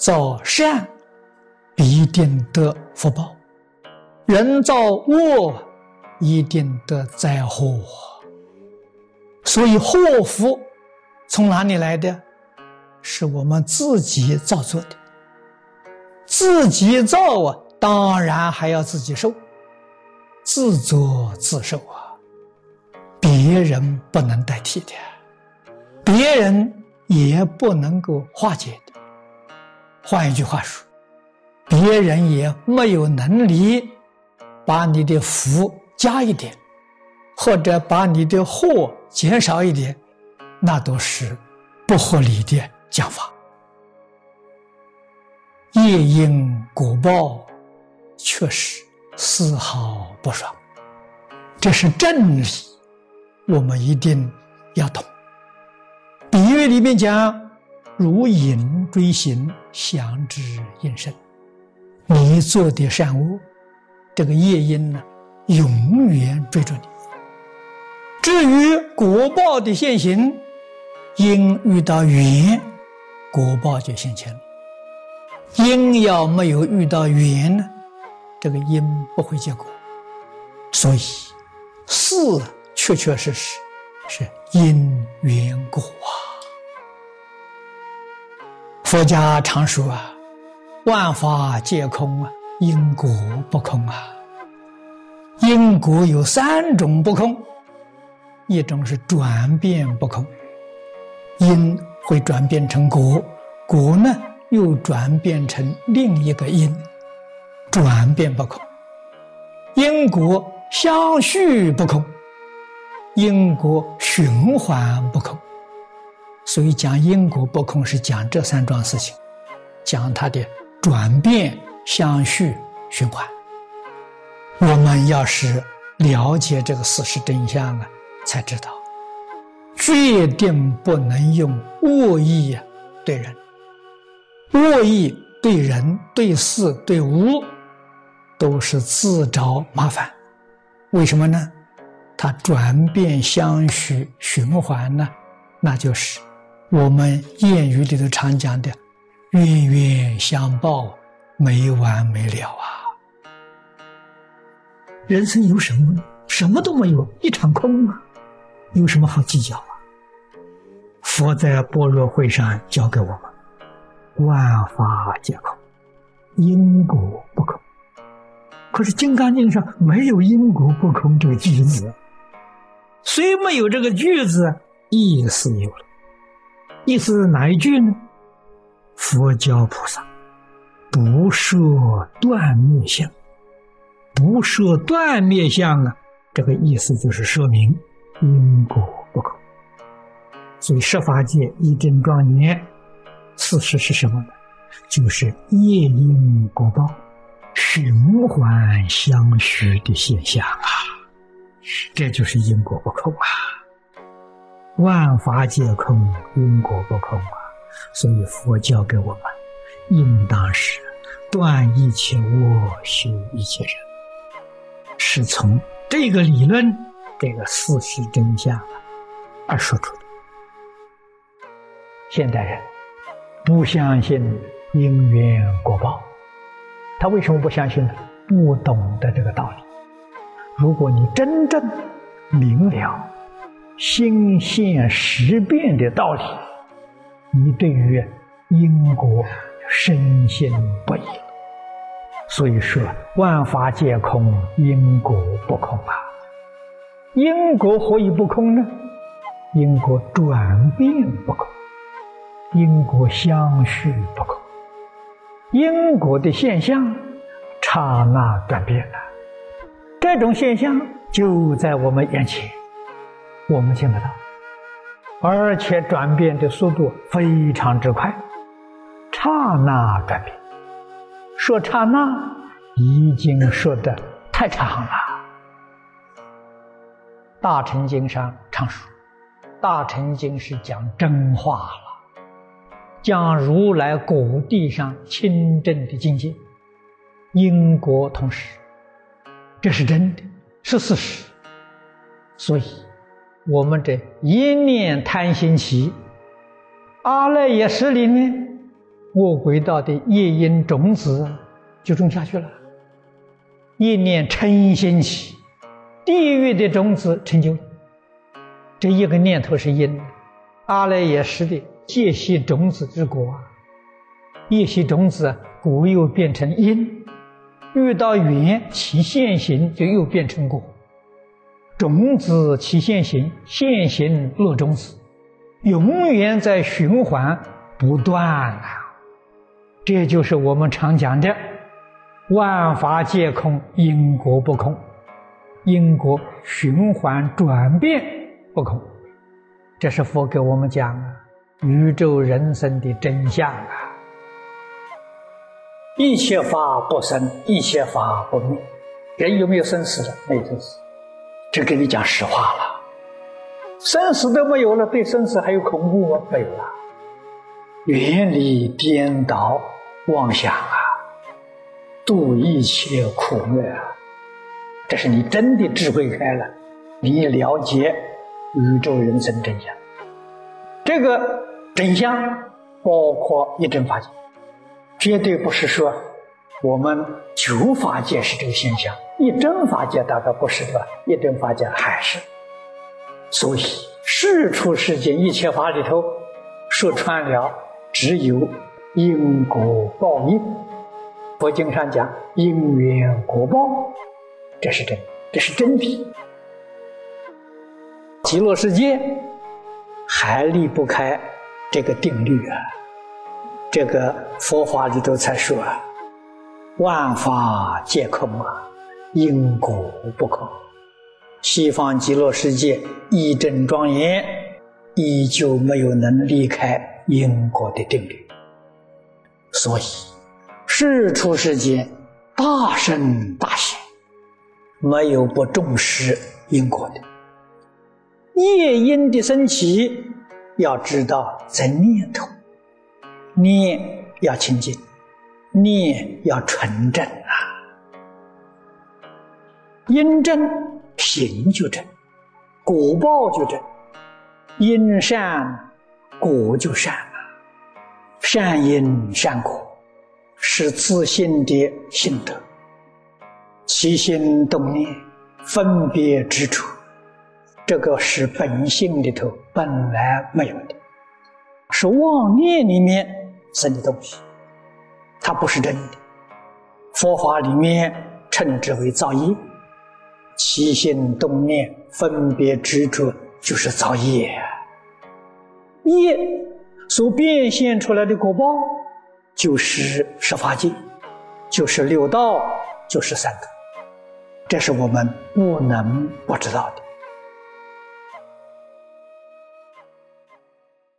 造善，必定得福报；人造恶，一定得灾祸。所以祸福从哪里来的？是我们自己造作的。自己造啊，当然还要自己受，自作自受啊，别人不能代替的，别人也不能够化解的。换一句话说，别人也没有能力把你的福加一点，或者把你的祸。减少一点，那都是不合理的讲法。业因果报，确实丝毫不爽。这是真理，我们一定要懂。比喻里面讲，如影追形，相知应生。你做的善恶，这个业因呢，永远追着你。至于果报的现行，因遇到缘，果报就现前了。因要没有遇到缘呢，这个因不会结果。所以，事确确实实是因缘果啊。佛家常说啊，万法皆空啊，因果不空啊。因果有三种不空。一种是转变不空，因会转变成果，果呢又转变成另一个因，转变不空。因果相续不空，因果循环不空。所以讲因果不空是讲这三桩事情，讲它的转变、相续、循环。我们要是了解这个事实真相啊。才知道，决定不能用恶意对人，恶意对人、对事、对物，都是自找麻烦。为什么呢？它转变相续循环呢？那就是我们谚语里头常讲的“冤冤相报，没完没了”啊！人生有什么呢？什么都没有，一场空啊！有什么好计较啊？佛在般若会上教给我们：万法皆空，因果不空。可是《金刚经》上没有“因果不空”这个句子，虽没有这个句子，意思有了。意思是哪一句呢？佛教菩萨不设断灭相，不设断灭相啊！这个意思就是说明。因果不空，所以十法界一真庄严，事实是什么呢？就是业因果报循环相续的现象啊！这就是因果不空啊！万法皆空，因果不空啊！所以佛教给我们，应当是断一切我，修一切人，是从这个理论。这个事实真相而说出的。现代人不相信因缘果报，他为什么不相信呢？不懂得这个道理。如果你真正明了心现实变的道理，你对于因果深信不疑。所以说，万法皆空，因果不空啊。因果何以不空呢？因果转变不空，因果相续不空，因果的现象刹那转变了，这种现象就在我们眼前，我们见不到，而且转变的速度非常之快，刹那转变，说刹那已经说的太长了。大乘经上常说，大乘经是讲真话了，讲如来果地上清正的境界，因果同时，这是真的，是事实。所以，我们这一念贪心起，阿赖耶识里面恶鬼道的业因种子就种下去了。一念嗔心起，地狱的种子成就。这一个念头是因，阿赖耶识的戒息种子之果，业息种子果又变成因，遇到缘起现行就又变成果。种子起现行，现行落种子，永远在循环不断啊！这就是我们常讲的“万法皆空，因果不空”，因果循环转变不空，这是佛给我们讲啊，宇宙人生的真相啊！一切法不生，一切法不灭，人有没有生死的？没有生死。这跟你讲实话了，生死都没有了，对生死还有恐怖吗？没有了，远离颠倒妄想啊，度一切苦乐啊，这是你真的智慧开了，你了解宇宙人生真相。这个真相包括一真法界，绝对不是说我们九法界是这个现象。一真法界大概不是的吧？一真法界还是，所以世出世间一切法里头说穿了，只有因果报应。佛经上讲因缘果报，这是真，这是真谛。极乐世界还离不开这个定律啊！这个佛法里头才说啊，万法皆空啊。因果不可，西方极乐世界一真庄严，依旧没有能离开因果的定律。所以，世出世间大圣大贤，没有不重视因果的。业因的升起，要知道在念头，念要清净，念要纯正啊。因正行就正，果报就正，因善果就善啊，善因善果是自信的性德，起心动念分别之处，这个是本性里头本来没有的，是妄念里面生的东西，它不是真的。佛法里面称之为造业。起心动念、分别执着，就是造业。业所变现出来的果报，就是十法界，就是六道，就是三德。这是我们不能不知道的。